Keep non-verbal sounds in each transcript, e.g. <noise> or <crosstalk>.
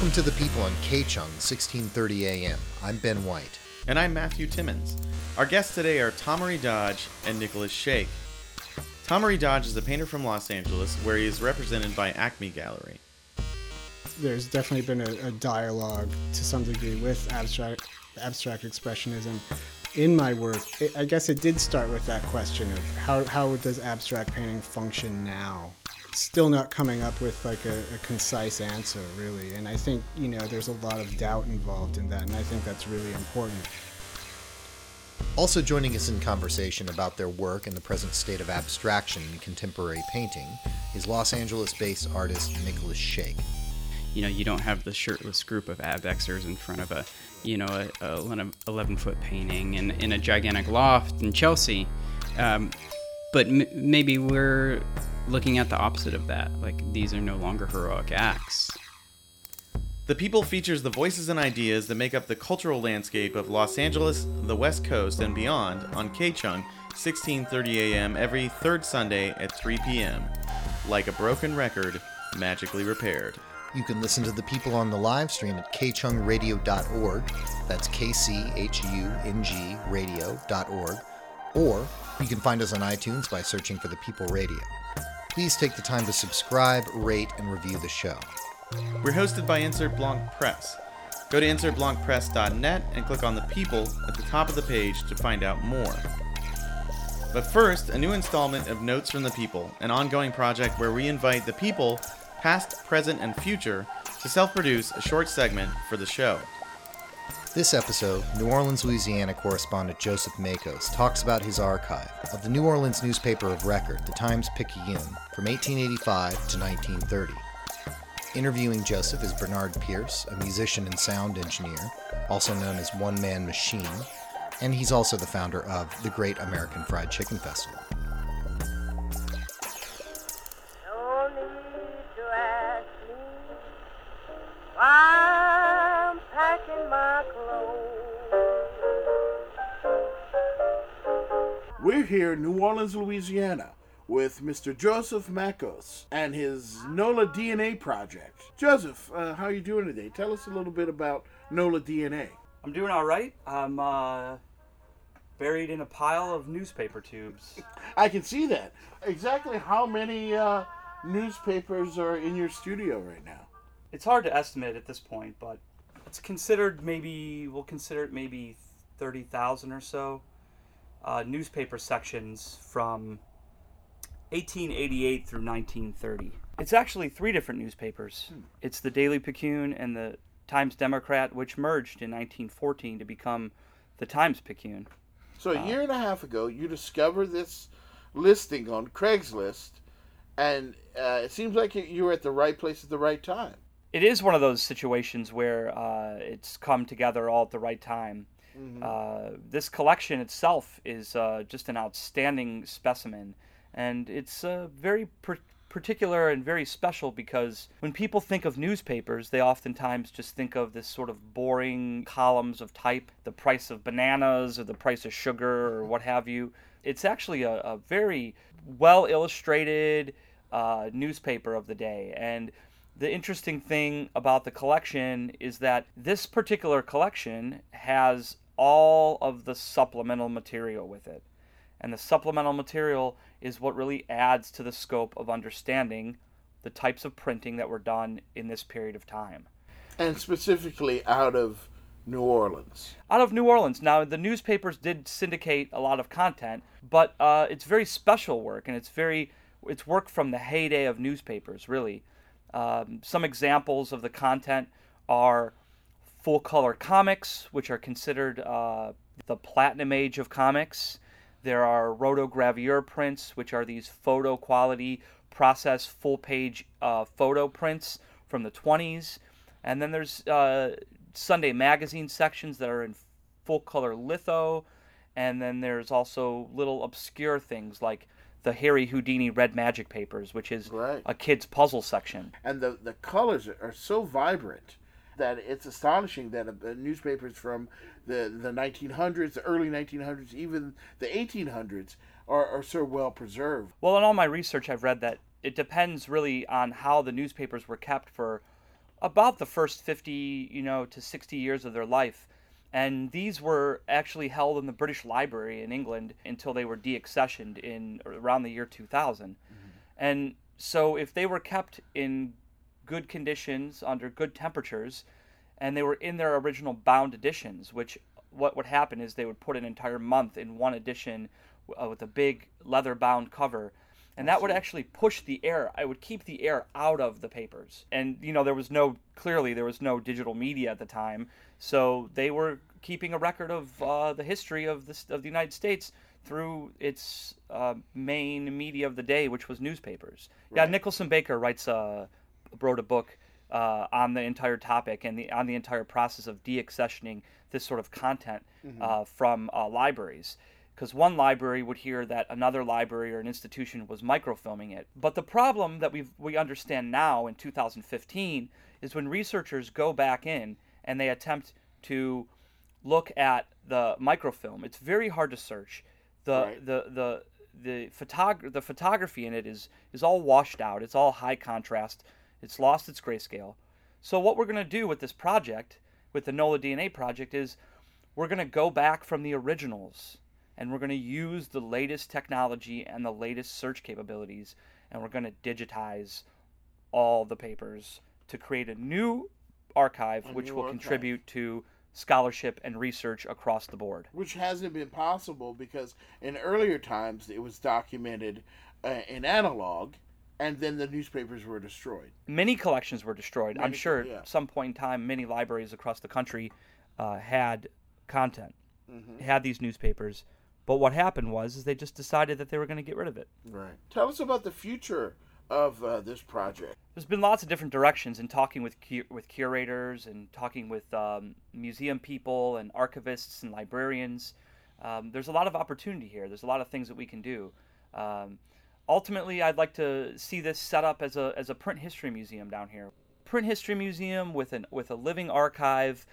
Welcome to the people on K-Chung, 1630 AM. I'm Ben White. And I'm Matthew Timmons. Our guests today are Tomory Dodge and Nicolas Shake. Tomory Dodge is a painter from Los Angeles, where he is represented by Acme Gallery. There's definitely been a, a dialogue to some degree with abstract abstract expressionism in my work. It, I guess it did start with that question of how, how does abstract painting function now? Still not coming up with like a, a concise answer, really. And I think, you know, there's a lot of doubt involved in that, and I think that's really important. Also joining us in conversation about their work and the present state of abstraction in contemporary painting is Los Angeles-based artist Nicolas Shake. You know, you don't have the shirtless group of abexers in front of a, you know, a, a 11 foot painting in, in a gigantic loft in Chelsea. Um, but m- maybe we're looking at the opposite of that. Like, these are no longer heroic acts. The People features the voices and ideas that make up the cultural landscape of Los Angeles, the West Coast, and beyond on K-Chung, 1630 a.m. every third Sunday at 3 p.m. Like a broken record, magically repaired. You can listen to the people on the live stream at kchungradio.org. That's K C H U N G radio.org. Or you can find us on iTunes by searching for the People Radio. Please take the time to subscribe, rate, and review the show. We're hosted by Insert Blanc Press. Go to insertblancpress.net and click on the people at the top of the page to find out more. But first, a new installment of Notes from the People, an ongoing project where we invite the people, past, present, and future, to self produce a short segment for the show. This episode, New Orleans, Louisiana correspondent Joseph Makkos talks about his archive of the New Orleans newspaper of record, the Times Picayune, from 1885 to 1930. Interviewing Joseph is Bernard Pearce, a musician and sound engineer, also known as One Man Machine, and he's also the founder of the Great American Fried Chicken Festival. We're here in New Orleans, Louisiana, with Mr. Joseph Makkos and his NOLA DNA project. Joseph, uh, how are you doing today? Tell us a little bit about NOLA DNA. I'm doing all right. I'm uh, buried in a pile of newspaper tubes. <laughs> I can see that. Exactly how many uh, newspapers are in your studio right now? It's hard to estimate at this point, but it's considered maybe we'll consider it maybe thirty thousand or so uh, newspaper sections from 1888 through 1930. It's actually three different newspapers. It's the Daily Picayune and the Times Democrat, which merged in 1914 to become the Times Picayune. So a year and a half ago, you discovered this listing on Craigslist, and uh, it seems like you were at the right place at the right time. It is one of those situations where uh, it's come together all at the right time. Uh, this collection itself is uh, just an outstanding specimen, and it's uh, very per- particular and very special because when people think of newspapers, they oftentimes just think of this sort of boring columns of type, the price of bananas or the price of sugar or what have you. It's actually a, a very well illustrated uh, newspaper of the day, and the interesting thing about the collection is that this particular collection has all of the supplemental material with it. And the supplemental material is what really adds to the scope of understanding the types of printing that were done in this period of time. And specifically out of New Orleans. Out of New Orleans. Now, the newspapers did syndicate a lot of content, but uh, it's very special work, and it's very it's work from the heyday of newspapers, really. Um, some examples of the content are full color comics, which are considered uh, the platinum age of comics. There are rotogravure prints, which are these photo quality process full page uh, photo prints from the 20s. And then there's uh, Sunday magazine sections that are in full color litho. And then there's also little obscure things like the Harry Houdini Red Magic Papers, which is Right. a kid's puzzle section. And the, the colors are so vibrant that it's astonishing that uh, newspapers from the, the 1900s, the early 1900s, even the 1800s are, are so well preserved. Well, in all my research, I've read that it depends really on how the newspapers were kept for about the first 50, you know, to 60 years of their life. And these were actually held in the British Library in England until they were deaccessioned in around the year 2000. And so if they were kept in good conditions under good temperatures and they were in their original bound editions, which what would happen is they would put an entire month in one edition uh, with a big leather bound cover and that would actually push the air i would keep the air out of the papers. And you know there was no clearly there was no digital media at the time. So they were keeping a record of uh, the history of this of the united states through its uh, main media of the day which was newspapers. Yeah nicholson baker writes a wrote a book uh, on the entire topic and the on the entire process of deaccessioning this sort of content uh, from uh, libraries because one library would hear that another library or an institution was microfilming it. But the problem that we we understand now in 2015 is when researchers go back in and they attempt to look at the microfilm, it's very hard to search. The Right. the the the photog- the photography in it is is all washed out. It's all high contrast. It's lost its grayscale. So what we're going to do with this project, with the NOLA DNA project, is we're going to go back from the originals and we're going to use the latest technology and the latest search capabilities and we're going to digitize all the papers to create a new archive which new will archive. contribute to scholarship and research across the board. which hasn't been possible because in earlier times it was documented uh, in analog, and then the newspapers were destroyed. Many collections were destroyed. I'm sure yeah. at some point in time, many libraries across the country uh, had content, Mm-hmm. had these newspapers. But what happened was, is they just decided that they were going to get rid of it. Right. Tell us about the future of uh, this project. There's been lots of different directions in talking with cu- with curators and talking with um, museum people and archivists and librarians. Um, there's a lot of opportunity here. There's a lot of things that we can do. Um, ultimately, I'd like to see this set up as a as a print history museum down here. Print history museum with an with a living archive,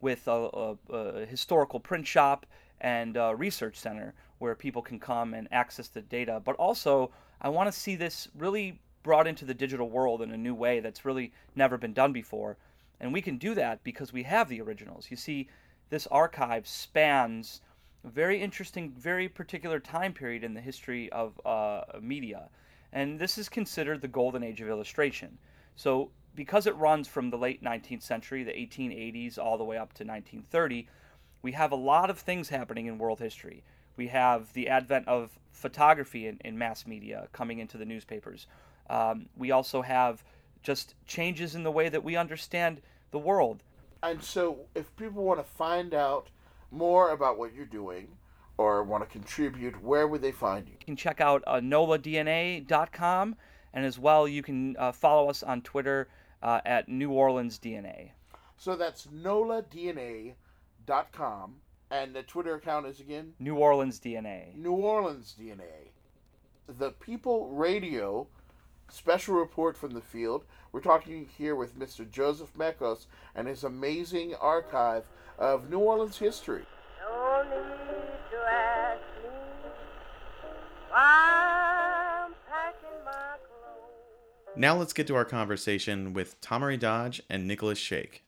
with a, a, a historical print shop and a research center where people can come and access the data. But also, I want to see this really brought into the digital world in a new way that's really never been done before. And we can do that because we have the originals. You see, this archive spans a very interesting, very particular time period in the history of uh, media. And this is considered the golden age of illustration. So, because it runs from the late 19th century, the 1880s, all the way up to 1930, we have a lot of things happening in world history. We have the advent of photography in, in mass media coming into the newspapers. Um, we also have just changes in the way that we understand the world. And so, if people want to find out more about what you're doing or want to contribute, where would they find you? You can check out uh, noladna.com, and as well, you can uh, follow us on Twitter uh, at New Orleans DNA. So that's noladna.com. Dot com and the Twitter account is again New Orleans DNA. New Orleans DNA. The People Radio special report from the field. We're talking here with Mr. Joseph Makkos and his amazing archive of New Orleans history. No need to ask me why I'm packing my clothes. Now let's get to our conversation with Tomory Dodge and Nicolas Shake.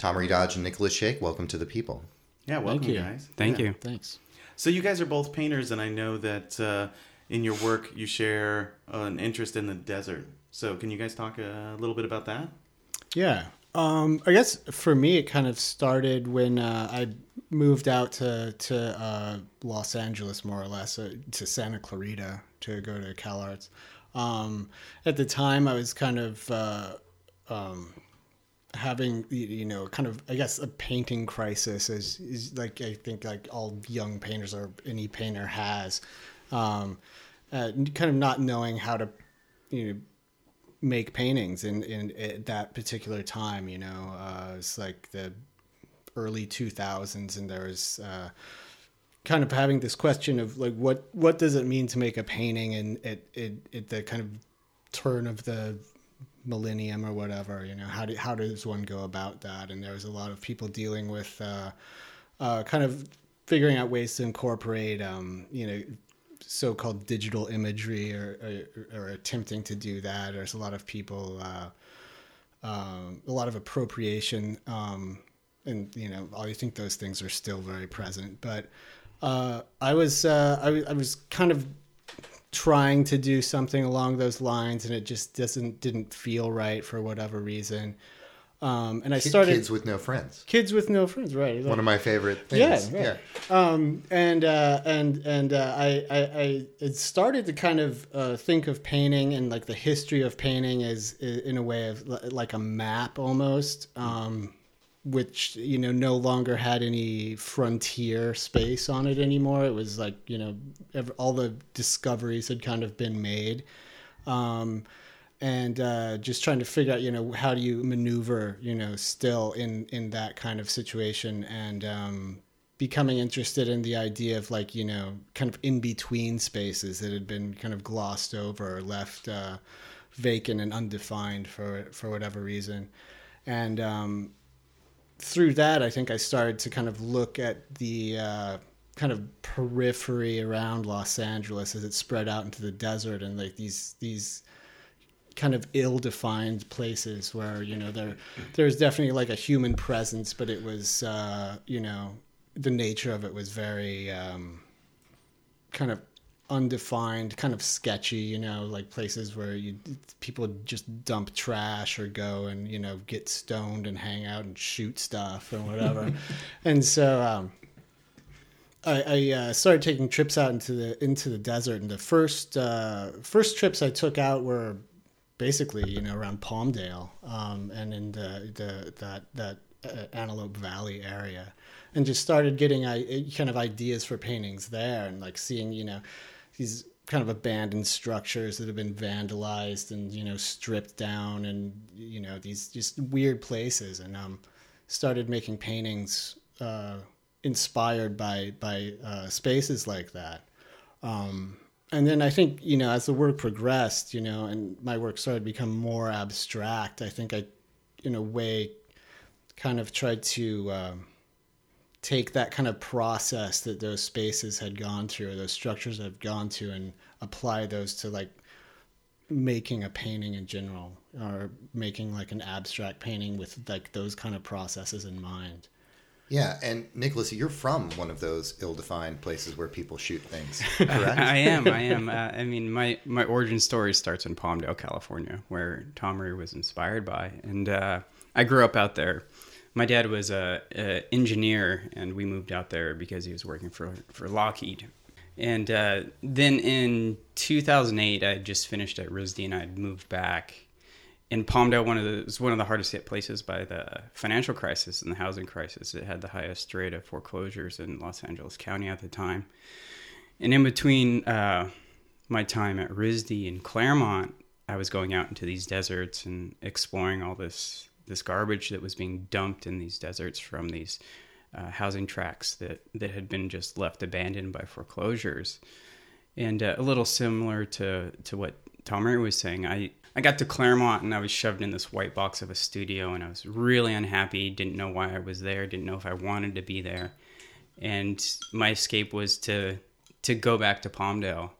Tomory Dodge and Nicolas Shake, welcome to the people. Yeah, welcome, you. guys. Thank Yeah. you. Thanks. So you guys are both painters, and I know that uh, in your work you share an interest in the desert. So can you guys talk a little bit about that? Yeah. Um, I guess for me, it kind of started when uh, I moved out to to uh, Los Angeles, more or less, uh, to Santa Clarita to go to Cal Arts. Um, at the time, I was kind of uh, um, having you know kind of I guess a painting crisis is is like I think like all young painters or any painter has, um, uh, kind of not knowing how to you know make paintings in, in at that particular time. You know, uh, it's like the early 2000s, and there was uh, kind of having this question of like what what does it mean to make a painting, and at, at the kind of turn of the millennium or whatever. You know, how do, how does one go about that? And there was a lot of people dealing with uh, uh, kind of figuring out ways to incorporate, um, you know, so-called digital imagery or, or, or attempting to do that. There's a lot of people uh, um, a lot of appropriation, um, and you know, I think those things are still very present. But uh, I was uh, I, I was kind of trying to do something along those lines, and it just doesn't didn't feel right for whatever reason. Um, and I started Kids with no friends. kids with no friends, right? One of my favorite Yeah, things. yeah. um, and uh, and and uh, I, I I it started to kind of uh, think of painting and like the history of painting as in a way of like a map almost, um, which you know no longer had any frontier space on it anymore. It was like you know ev all the discoveries had kind of been made. Um, and uh, just trying to figure out, you know, how do you maneuver, you know, still in in that kind of situation, and um, becoming interested in the idea of like, you know, kind of in between spaces that had been kind of glossed over or left uh, vacant and undefined for for whatever reason, and um, through that, I think I started to kind of look at the uh, kind of periphery around Los Angeles as it spread out into the desert and like these these kind of ill-defined places where you know there there's definitely like a human presence but it was uh you know the nature of it was very um kind of undefined kind of sketchy you know like places where you people just dump trash or go and you know get stoned and hang out and shoot stuff and whatever. <laughs> And so um I, I uh, started taking trips out into the into the desert, and the first uh, first trips I took out were basically you know around Palmdale um, and in the, the that that uh, Antelope Valley area, and just started getting I, kind of ideas for paintings there, and like seeing you know these kind of abandoned structures that have been vandalized and you know stripped down, and you know these just weird places, and um, started making paintings. Uh, inspired by by uh, spaces like that. Um, and then I think you know as the work progressed, you know, and my work started to become more abstract. I think I, in a way, kind of tried to um, take that kind of process that those spaces had gone through, or those structures have gone to, and apply those to like making a painting in general, or making like an abstract painting with like those kind of processes in mind. Yeah, and Nicolas, you're from one of those ill-defined places where people shoot things, <laughs> I correct? am. I am. Uh, I mean, my my origin story starts in Palmdale, California, where Tomory was inspired by, and uh, I grew up out there. My dad was a, a engineer, and we moved out there because he was working for for Lockheed. And uh, then in 2008, I just finished at RISD, and I'd moved back. In Palmdale, one of the was one of the hardest hit places by the financial crisis and the housing crisis. It had the highest rate of foreclosures in Los Angeles County at the time. And in between uh, my time at RISD and Claremont, I was going out into these deserts and exploring all this this garbage that was being dumped in these deserts from these uh, housing tracts that that had been just left abandoned by foreclosures. And uh, a little similar to to what Tomory was saying, I I got to Claremont and I was shoved in this white box of a studio and I was really unhappy. Didn't know why I was there. Didn't know if I wanted to be there. And my escape was to to go back to Palmdale.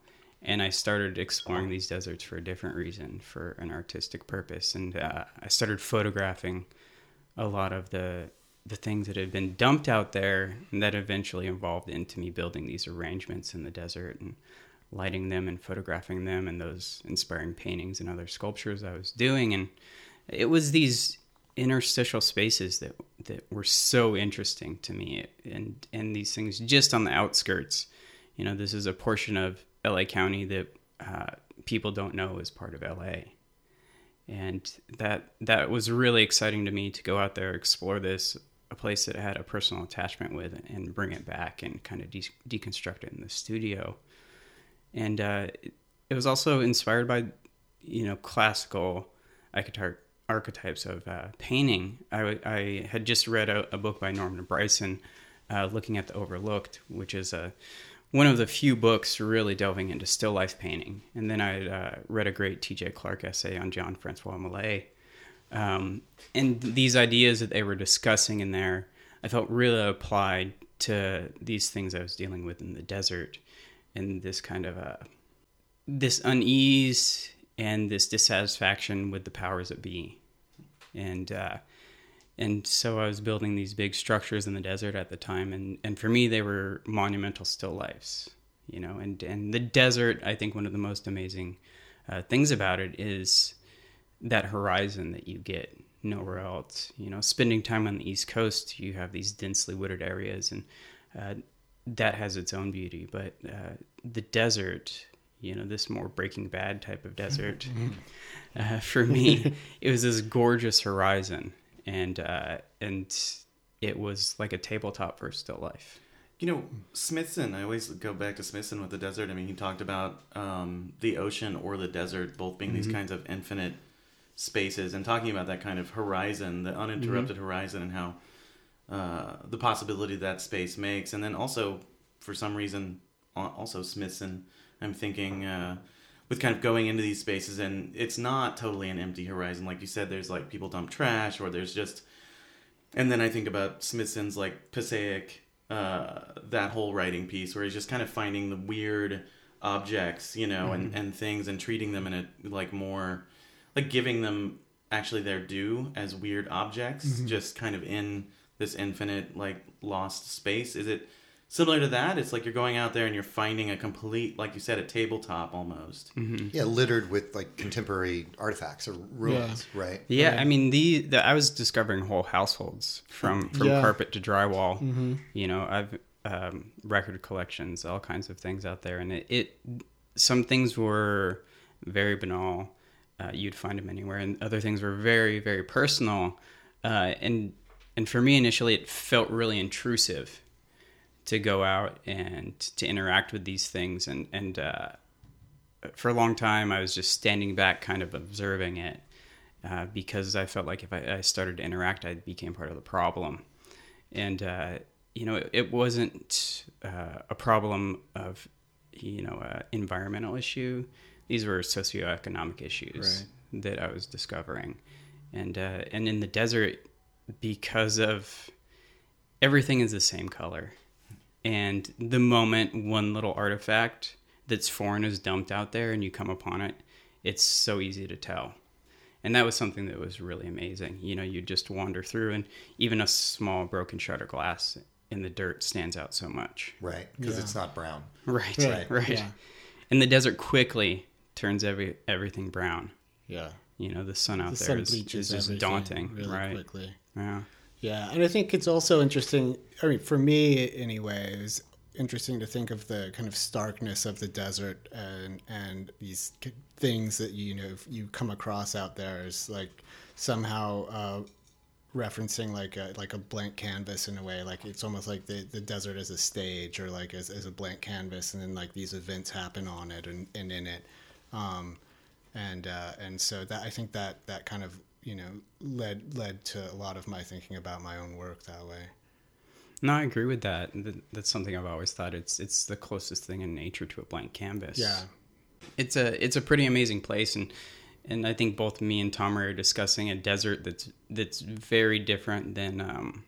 And I started exploring these deserts for a different reason, for an artistic purpose. And uh, I started photographing a lot of the the things that had been dumped out there, and that eventually evolved into me building these arrangements in the desert and lighting them and photographing them and those inspiring paintings and other sculptures I was doing. And it was these interstitial spaces that that were so interesting to me and and these things just on the outskirts. You know, this is a portion of LA County that uh, people don't know is part of LA. And that that was really exciting to me to go out there explore this a place that I had a personal attachment with and bring it back and kind of de- deconstruct it in the studio and uh, it was also inspired by you know classical archetype, archetypes of uh, painting. I, I, had just read a, a, book by Norman Bryson, uh, looking at the Overlooked, which is a one of the few books really delving into still life painting. And then I uh, read a great T.J. Clark essay on John Francois Millet. Um, and these ideas that they were discussing in there, I felt really applied to these things I was dealing with in the desert and this kind of uh, this unease and this dissatisfaction with the powers that be and uh, and so I was building these big structures in the desert at the time, and and for me they were monumental still lifes, you know, and and the desert I think one of the most amazing uh, things about it is that horizon that you get nowhere else. You know, spending time on the East Coast, you have these densely wooded areas, and uh, that has its own beauty. But uh, the desert, you know, this more Breaking Bad type of desert, <laughs> uh, for me, it was this gorgeous horizon, and uh, and it was like a tabletop for still life. You know, Smithson, I always go back to Smithson with the desert. I mean, he talked about um, the ocean or the desert both being these kinds of infinite spaces and talking about that kind of horizon, the uninterrupted horizon, and how uh, the possibility that space makes. And then also, for some reason, also Smithson, I'm thinking uh, with kind of going into these spaces, and it's not totally an empty horizon. Like you said, there's like people dump trash, or there's just and then I think about Smithson's like Passaic, uh, that whole writing piece where he's just kind of finding the weird objects, you know, and, and things and treating them in a like more like giving them actually their due as weird objects, just kind of in this infinite like lost space. Is it similar to that? It's like you're going out there and you're finding a complete, like you said, a tabletop almost. Yeah, littered with like contemporary artifacts or ruins, right? Yeah, I mean the, the I was discovering whole households from from Yeah. carpet to drywall. You know, I've um, record collections, all kinds of things out there, and it, it some things were very banal. Uh, you'd find them anywhere, and other things were very very personal. Uh, and and for me initially, it felt really intrusive to go out and to interact with these things, and and uh, for a long time, I was just standing back, kind of observing it, uh, because I felt like if I, I started to interact, I became part of the problem. And uh, you know, it, it wasn't uh, a problem of you know uh, environmental issue. These were socioeconomic issues that I was discovering, and uh, and in the desert, because of everything is the same color, and the moment one little artifact that's foreign is dumped out there and you come upon it, it's so easy to tell. And that was something that was really amazing. You know, you just wander through, and even a small broken shutter glass in the dirt stands out so much. Right, because it's not brown. Right, Right, right. yeah. And the desert quickly turns every everything brown. Yeah. You know, the sun out The there sun is, is just everything daunting, really right? quickly. Yeah. Yeah, and I think it's also interesting. I mean, for me anyway, it was interesting to think of the kind of starkness of the desert and and these things that you know you come across out there is like somehow uh, referencing like a like a blank canvas in a way. Like it's almost like the the desert as a stage or like as, as a blank canvas, and then like these events happen on it and, and in it. Um, and uh, and so that I think that that kind of you know led led to a lot of my thinking about my own work that way. No, I agree with that. That's something I've always thought. It's it's the closest thing in nature to a blank canvas. Yeah. it's a it's a pretty amazing place, and and I think both me and Tom are discussing a desert that's that's very different than um,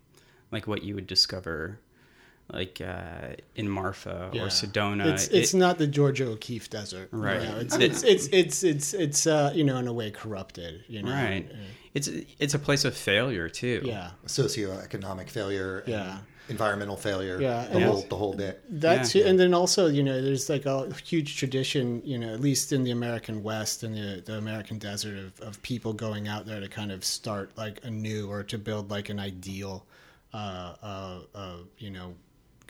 like what you would discover like uh, in Marfa or Sedona. It's it's It- not the Georgia O'Keeffe desert, you Right. know, it's, it's it's it's it's it's uh, you know in a way corrupted, you know. right. It's it's a place of failure too. Yeah. Socioeconomic failure, and Yeah. environmental failure, Yeah, the and whole the whole bit. That's Yeah. and then also you know there's like a huge tradition you know at least in the American West and the the American desert of, of people going out there to kind of start like anew or to build like an ideal, uh, uh, uh, you know,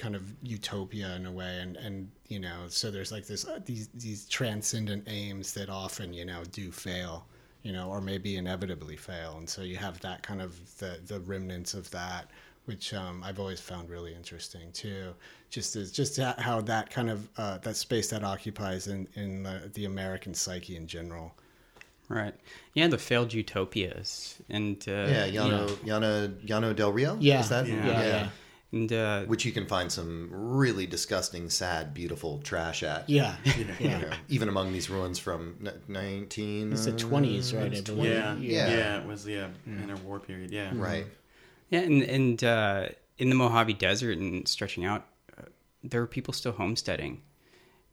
kind of utopia in a way and and you know so there's like this uh, these these transcendent aims that often you know do fail you know or maybe inevitably fail and so you have that kind of the the remnants of that which um, I've always found really interesting too. Just as just how that kind of uh, that space that occupies in in the, the American psyche in general. Right. Yeah, the failed utopias and uh, Yeah, Llano, Llano, Llano Del Rio. Yeah, is that? yeah, yeah. And uh, Which you can find some really disgusting, sad, beautiful trash at. Yeah, <laughs> You know, even among these ruins from nineteen. it's the twenties, right? I believe. Yeah, Yeah. yeah, It was the yeah, interwar period. Yeah, Right. Yeah, and and uh, in the Mojave Desert and stretching out, uh, there were people still homesteading,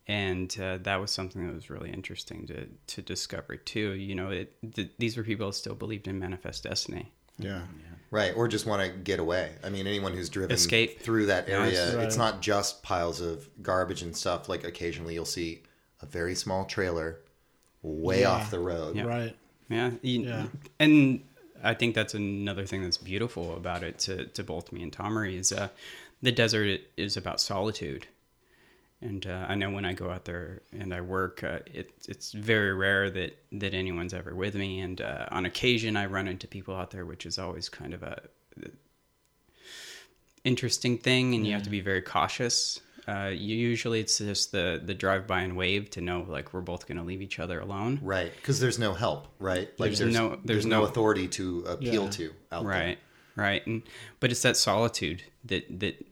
and uh, that was something that was really interesting to to discover too. You know, it th- these were people that still believed in manifest destiny. Yeah. Right, or just want to get away. I mean, anyone who's driven Escape. through that area, Yes. it's not just piles of garbage and stuff. Like occasionally you'll see a very small trailer way Yeah. off the road. Yeah. Right. Yeah, you- Yeah. and I think that's another thing that's beautiful about it to, to both me and Tomory is uh, the desert is about solitude. And uh, I know when I go out there and I work, uh, it, it's very rare that, that anyone's ever with me. And uh, on occasion, I run into people out there, which is always kind of a interesting thing, and you have to be very cautious. Uh, usually, it's just the the drive by and wave to know like we're both going to leave each other alone. Right, because there's no help, right? Like There's no- there's no- authority to appeal Yeah. to out there. right right and but it's that solitude that that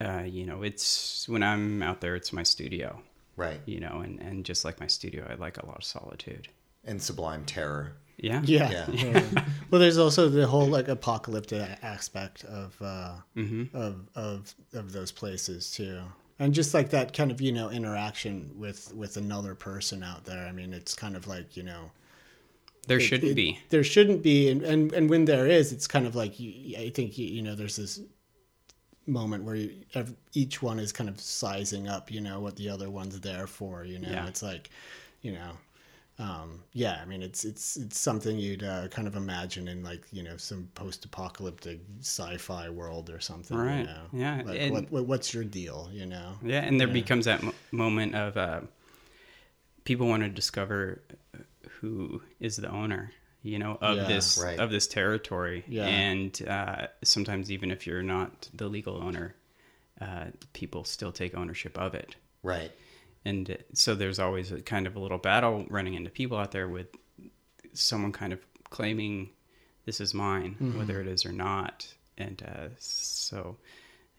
uh, you know it's when i'm out there it's my studio Right, you know and and just like my studio i like a lot of solitude and sublime terror. yeah Yeah. Yeah. Yeah. <laughs> well, there's also the whole like apocalyptic aspect of uh, Mm-hmm. of of of those places too, and just like that kind of you know interaction with with another person out there. I mean, it's kind of like you know there it- shouldn't it- be There shouldn't be, and, and and when there is, it's kind of like you, I think you, you know there's this moment where you, each one is kind of sizing up, you know, what the other one's there for. You know, Yeah. it's like, you know, um, yeah. I mean, it's it's it's something you'd uh, kind of imagine in like you know some post-apocalyptic sci-fi world or something. Right. You know? Yeah, Like, and- what, what what's your deal? You know. yeah and there becomes that mo- moment of uh, people want to discover who is the owner you know of Yeah. this Right. of this territory Yeah. and uh, sometimes even if you're not the legal owner uh, people still take ownership of it Right, and uh, so there's always a kind of a little battle running into people out there with someone kind of claiming this is mine Mm-hmm. whether it is or not and uh, so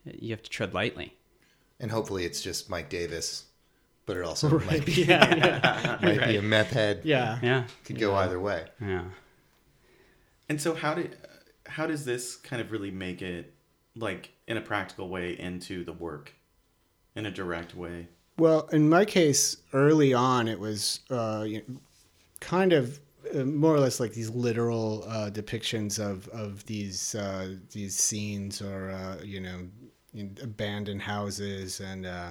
you have to tread lightly and hopefully it's just Mike Davis, but it also <laughs> might be <laughs> yeah. Yeah. <laughs> might be a meth head. yeah. yeah could go either way. yeah And so how did how does this kind of really make it like in a practical way into the work in a direct way? Well, in my case, early on, it was uh, you know, kind of uh, more or less like these literal uh, depictions of of these uh, these scenes, or uh, you know, abandoned houses and uh,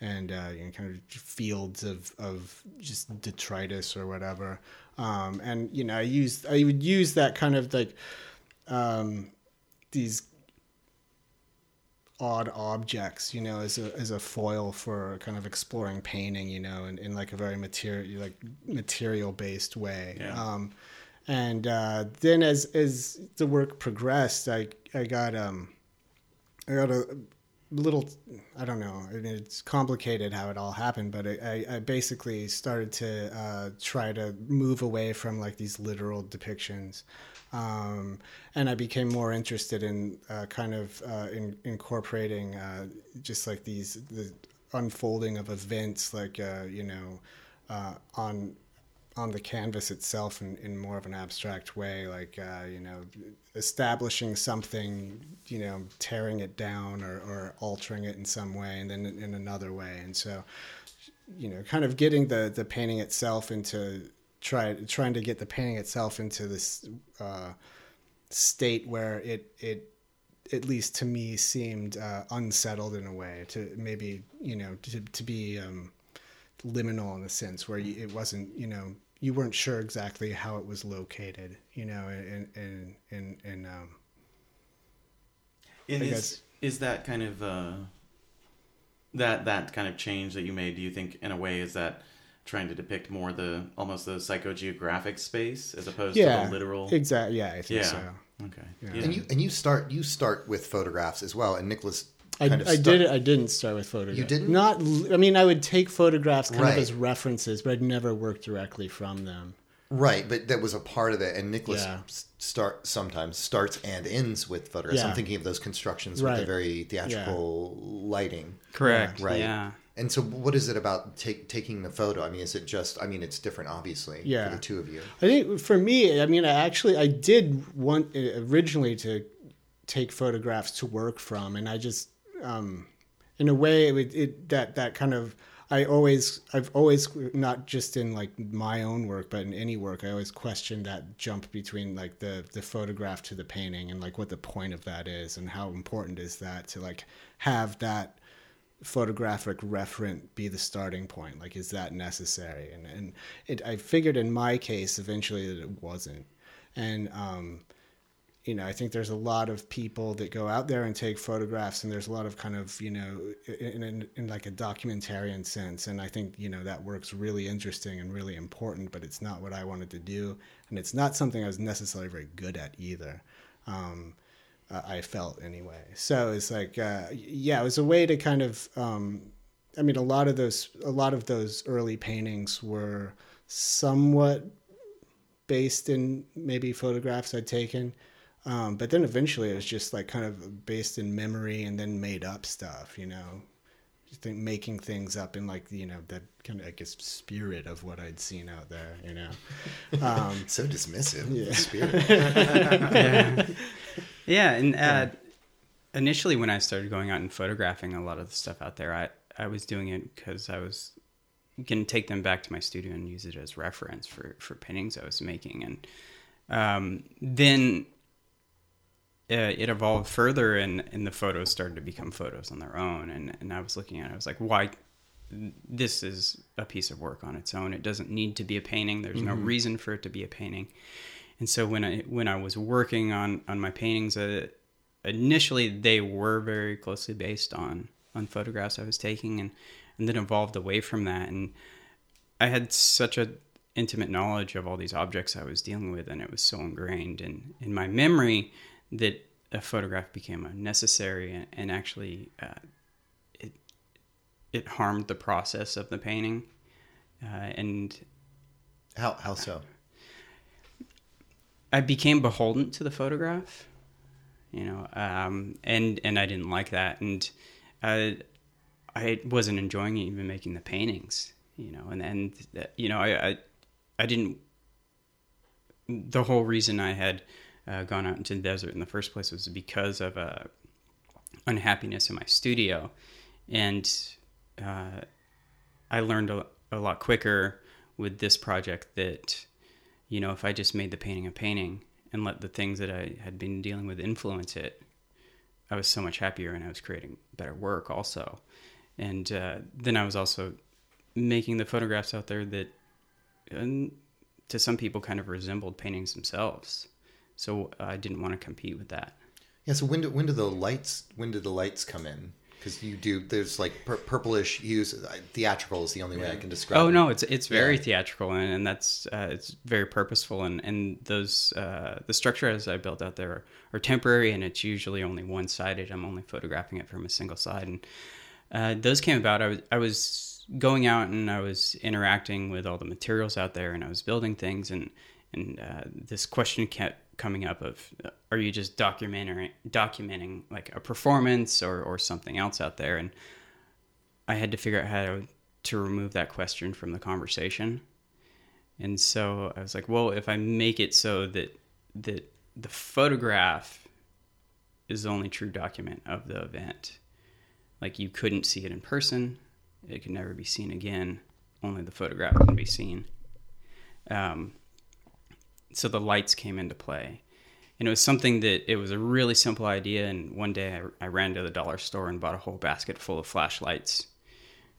and uh, you know, kind of fields of of just detritus or whatever. Um, and you know, I used I would use that kind of like um, these odd objects, you know, as a as a foil for kind of exploring painting, you know, in, in like a very material like material based way. Yeah. Um, and uh, then as as the work progressed, I I got um I got a little I don't know. I mean, it's complicated how it all happened, but I, I, basically started to uh, try to move away from like these literal depictions, um, and I became more interested in uh, kind of uh, in, incorporating uh, just like these the unfolding of events, like uh, you know, uh, on on the canvas itself in, in more of an abstract way, like uh, you know, establishing something, you know, tearing it down or, or altering it in some way, and then in, another way, and so you know, kind of getting the the painting itself into try trying to get the painting itself into this uh, state where it it at least to me seemed uh, unsettled in a way to maybe you know to to be um, liminal in a sense where it wasn't you know you weren't sure exactly how it was located you know and and and in um, And is, guess- is that kind of uh, that that kind of change that you made? Do you think, in a way, is that trying to depict more the almost the psychogeographic space as opposed yeah to the literal? exactly yeah I think Yeah. so. Okay. Yeah. Yeah. And you and you start you start with photographs as well. And Nicolas I, kind of I did. I didn't start with photographs. You didn't? Not. l- I mean, I would take photographs kind Right. of as references, but I'd never work directly from them. Right, but that was a part of it. And Nicolas Yeah. start sometimes starts and ends with photographs. I'm thinking of those constructions with the very theatrical lighting. correct Right. yeah And so, what is it about take, taking the photo? I mean, is it just? I mean, it's different, obviously, Yeah. for the two of you. I think for me, I mean, I actually I did want uh, originally to take photographs to work from, and I just, um, in a way, it, it that that kind of I always, I've always, not just in like my own work, but in any work, I always question that jump between like the the photograph to the painting and like what the point of that is and how important is that to like have that photographic referent be the starting point. Like is that necessary? And and it i figured in my case eventually that it wasn't. And um you know, I think there's a lot of people that go out there and take photographs, and there's a lot of kind of, you know, in, in, in, like a documentarian sense. And I think, you know, that work's really interesting and really important, but it's not what I wanted to do. And it's not something I was necessarily very good at either. Um, I felt anyway. So it's like, uh, yeah, it was a way to kind of, um, I mean, a lot of those, a lot of those early paintings were somewhat based in maybe photographs I'd taken. Um, but then eventually it was just like kind of based in memory and then made up stuff, you know, just think making things up in like, you know, that kind of, I guess, spirit of what I'd seen out there, you know. Um, <laughs> so dismissive. Yeah. Spirit. <laughs> yeah. yeah, and uh, initially when I started going out and photographing a lot of the stuff out there, I, I was doing it because I was going to take them back to my studio and use it as reference for, for paintings I was making. And um, then uh, it evolved further and, and the photos started to become photos on their own. And, and I was looking at it, I was like, why? This is a piece of work on its own. It doesn't need to be a painting. There's no reason for it to be a painting. And so when I when I was working on on my paintings, uh, initially they were very closely based on on photographs I was taking, and and then evolved away from that. And I had such a intimate knowledge of all these objects I was dealing with, and it was so ingrained in in my memory that a photograph became unnecessary and, and actually uh, it it harmed the process of the painting uh, and How how so? I became beholden to the photograph you know um, and and I didn't like that and uh, I wasn't enjoying even making the paintings you know and and uh, you know I, I I didn't the whole reason I had uh, gone out into the desert in the first place was because of uh, unhappiness in my studio, and uh, I learned a, a, lot quicker with this project that you know if I just made the painting a painting and let the things that I had been dealing with influence it, I was so much happier and I was creating better work also, and uh, then I was also making the photographs out there that. to some people, kind of resembled paintings themselves so I didn't want to compete with that. Yeah. So when do when do the lights when do the lights come in? Because you do there's like pur- purplish hues. Theatrical is the only way I can describe. Oh it. no, it's it's very Yeah. theatrical and, and that's uh, it's very purposeful and and those uh, the structures I built out there are, are temporary and it's usually only one sided. I'm only photographing it from a single side and uh, those came about. I was I was going out and I was interacting with all the materials out there and I was building things and and uh, this question kept coming up of uh, are you just documenting documenting like a performance or or something else out there? And I had to figure out how to, remove that question from the conversation. And so I was like well if I make it so that that the photograph is the only true document of the event like you couldn't see it in person it could never be seen again only the photograph can be seen. Um, so the lights came into play. And it was something that it was a really simple idea and one day I, I, ran to the dollar store and bought a whole basket full of flashlights.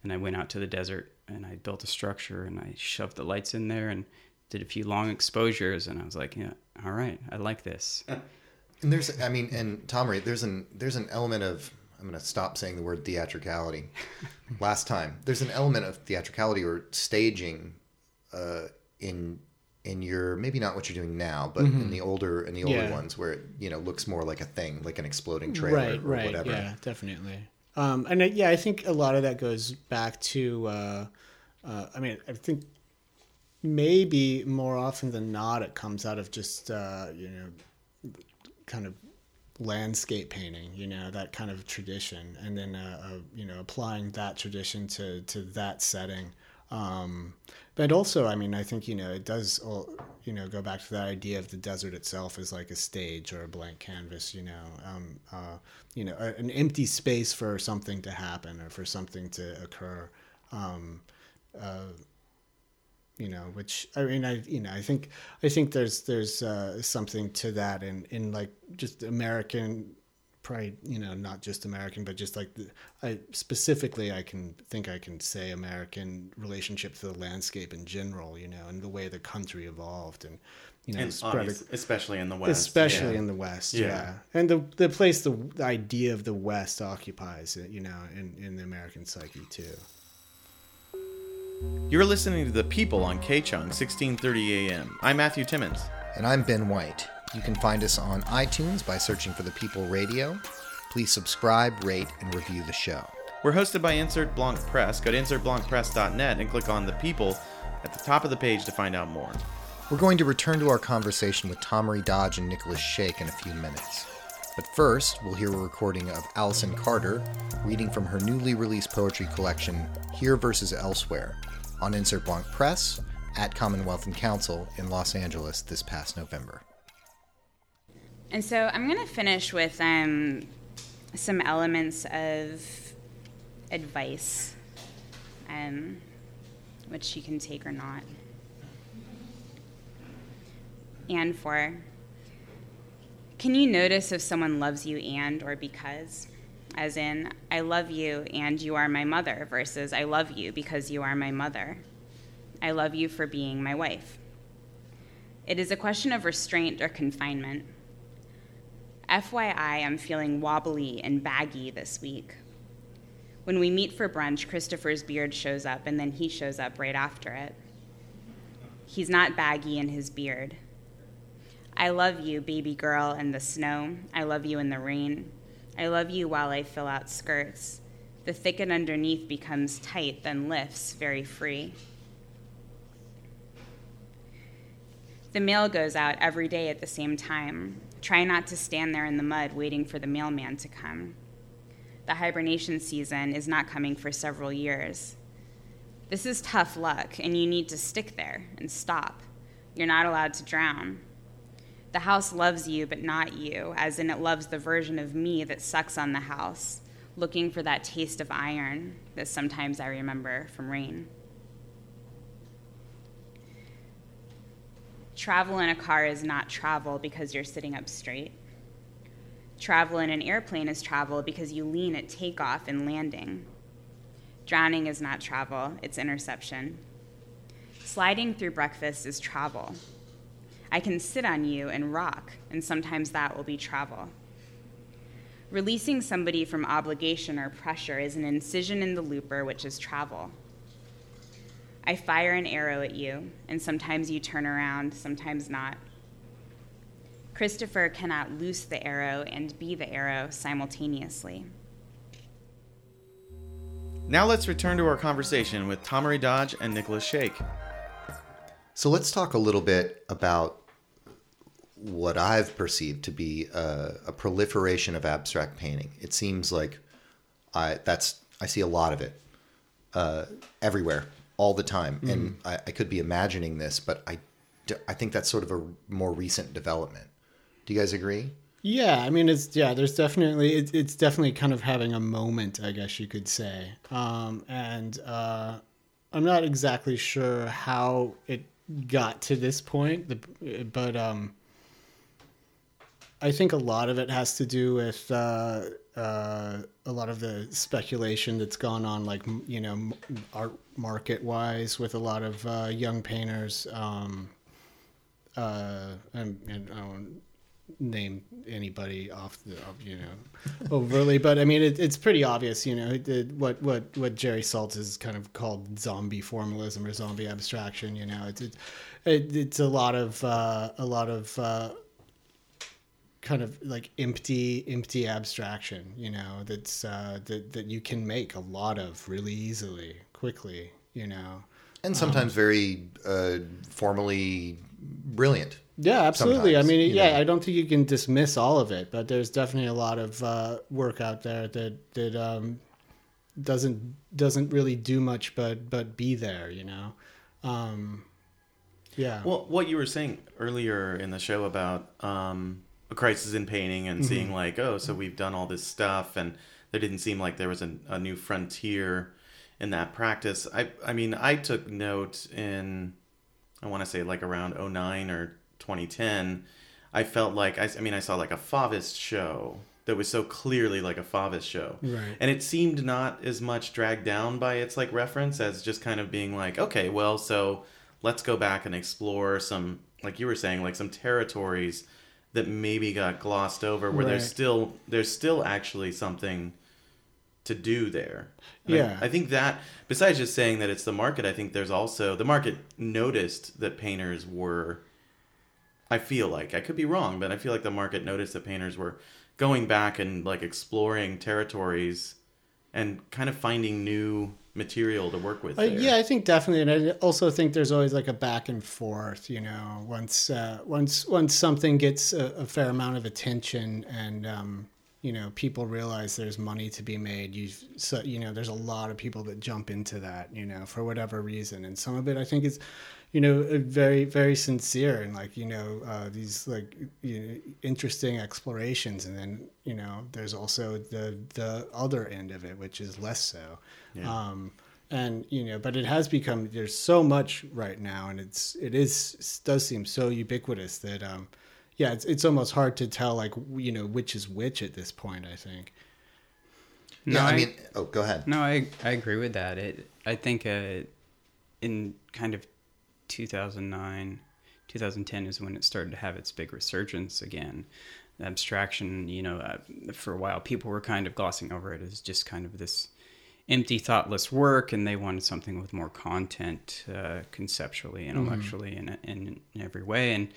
And i went out to the desert and i built a structure and i shoved the lights in there and did a few long exposures and i was like yeah all right i like this. <laughs> And there's, I mean, and Tomory, there's an there's an element of I'm going to stop saying the word theatricality. <laughs> Last time, there's an element of theatricality or staging uh, in in your maybe not what you're doing now, but in the older in the older Yeah. ones where it you know looks more like a thing, like an exploding trailer right, or right, whatever. yeah, definitely. Um, and uh, yeah, I think a lot of that goes back to. Uh, uh, I mean, I think maybe more often than not, it comes out of just uh, you know, kind of landscape painting. You know, that kind of tradition, and then uh, uh, you know, applying that tradition to to that setting. Um, but also, I mean, I think you know it does, all, you know, go back to that idea of the desert itself as like a stage or a blank canvas. You know, um, uh, you know, an empty space for something to happen or for something to occur. Um, uh, you know, which I mean, I you know, I think I think there's there's uh, something to that in in like just American, probably you know not just American, but just like the, I specifically I can think I can say American relationship to the landscape in general, you know, and the way the country evolved and you know And spread obvious- especially in the West. especially yeah. in the West. Yeah. Yeah, and the the place the, the idea of the West occupies, you know, in in the American psyche too. You're listening to The People on K-Chung, 1630 AM. I'm Matthew Timmons. And I'm Ben White. You can find us on iTunes by searching for The People Radio. Please subscribe, rate, and review the show. We're hosted by Insert Blanc Press. Go to insertblancpress.net and click on The People at the top of the page to find out more. We're going to return to our conversation with Tomory Dodge and Nicolas Shake in a few minutes. But first, we'll hear a recording of Allison Carter reading from her newly released poetry collection, Here versus Elsewhere, on Insert Blanc Press at Commonwealth and Council in Los Angeles this past November. And so I'm going to finish with um, some elements of advice, um, which you can take or not. And for can you notice if someone loves you and or because? As in, I love you and you are my mother, versus I love you because you are my mother. I love you for being my wife. It is a question of restraint or confinement. FYI, I'm feeling wobbly and baggy this week. When we meet for brunch, Christopher's beard shows up, and then he shows up right after it. He's not baggy in his beard. I love you, baby girl, in the snow. I love you in the rain. I love you while I fill out skirts. The thicket underneath becomes tight, then lifts very free. The mail goes out every day at the same time. Try not to stand there in the mud waiting for the mailman to come. The hibernation season is not coming for several years. This is tough luck, and you need to stick there and stop. You're not allowed to drown. The house loves you, but not you, as in it loves the version of me that sucks on the house, looking for that taste of iron that sometimes I remember from rain. Travel in a car is not travel because you're sitting up straight. Travel in an airplane is travel because you lean at takeoff and landing. Drowning is not travel, it's interception. Sliding through breakfast is travel. I can sit on you and rock, and sometimes that will be travel. Releasing somebody from obligation or pressure is an incision in the looper, which is travel. I fire an arrow at you, and sometimes you turn around, sometimes not. Christopher cannot loose the arrow and be the arrow simultaneously. Now let's return to our conversation with Tomory Dodge and Nicolas Shake. So let's talk a little bit about what I've perceived to be a, a proliferation of abstract painting. It seems like I that's I see a lot of it uh, everywhere, all the time, and I, I could be imagining this, but I, I think that's sort of a more recent development. Do you guys agree? Yeah, I mean, it's yeah. There's definitely it, it's definitely kind of having a moment, I guess you could say. Um, and uh, I'm not exactly sure how it got to this point, the, but um, I think a lot of it has to do with uh, uh, a lot of the speculation that's gone on, like you know, art market wise, with a lot of uh, young painters. Um, uh, and, and I won't name anybody off the you know overly, but I mean it, it's pretty obvious. You know it, what what what Jerry Saltz has kind of called zombie formalism or zombie abstraction. You know it's it, it, it's a lot of uh, a lot of uh, kind of like empty empty abstraction. You know that's uh, that that you can make a lot of really easily quickly. You know. And sometimes very uh, formally brilliant. Yeah, absolutely. I mean, yeah, know. I don't think you can dismiss all of it, but there's definitely a lot of uh, work out there that that um, doesn't doesn't really do much, but but be there. You know. Um, yeah. Well, what you were saying earlier in the show about um, a crisis in painting and mm-hmm. seeing like, oh, so mm-hmm. we've done all this stuff, and there didn't seem like there was a, a new frontier in that practice. I I mean, I took note in I want to say like around 09 or 2010. I felt like I, I mean I saw like a Fauvist show that was so clearly like a Fauvist show. Right. And it seemed not as much dragged down by its like reference as just kind of being like, okay, well, so let's go back and explore some like you were saying like some territories that maybe got glossed over where there's still there's still actually something to do there. And I- Yeah. I, think that besides just saying that it's the market, I think there's also the market noticed that painters were I feel like I could be wrong, but I feel like the market noticed that painters were going back and like exploring territories and kind of finding new material to work with. Uh, yeah, I think definitely, and I also think there's always like a back and forth. You know, once uh, once once something gets a, a fair amount of attention, and um, you know, people realize there's money to be made. You so you know, there's a lot of people that jump into that. You know, for whatever reason, and some of it I think is. You know, uh, very, very sincere, and like you know, uh, these like you know, interesting explorations, and then you know, there's also the the other end of it, which is less so. Um, and you know, but it has become there's so much right now, and it's it is it does seem so ubiquitous that um, yeah, it's it's almost hard to tell like you know which is which at this point. I think. yeah, No, I, I- mean, oh, go ahead. No, I I agree with that. It I think uh, in kind of 2009, 2010 is when it started to have its big resurgence again. Abstraction, you know, uh, for a while people were kind of glossing over it as just kind of this empty, thoughtless work, and they wanted something with more content uh, conceptually, intellectually, and in, in every way. And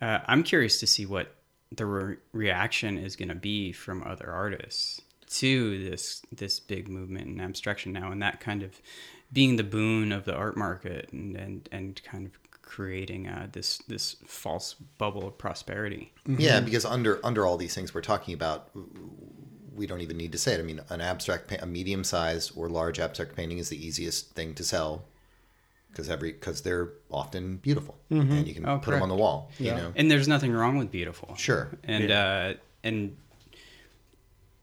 uh, I'm curious to see what the re- reaction is going to be from other artists to this this big movement in abstraction now, and that kind of being the boon of the art market and and, and kind of creating uh, this this false bubble of prosperity. Yeah, because under under all these things we're talking about, we don't even need to say it. I mean, an abstract, a medium sized or large abstract painting is the easiest thing to sell because every because they're often beautiful and you can Oh, put them on the wall. Yeah. You know, And there's nothing wrong with beautiful. Sure. And uh, and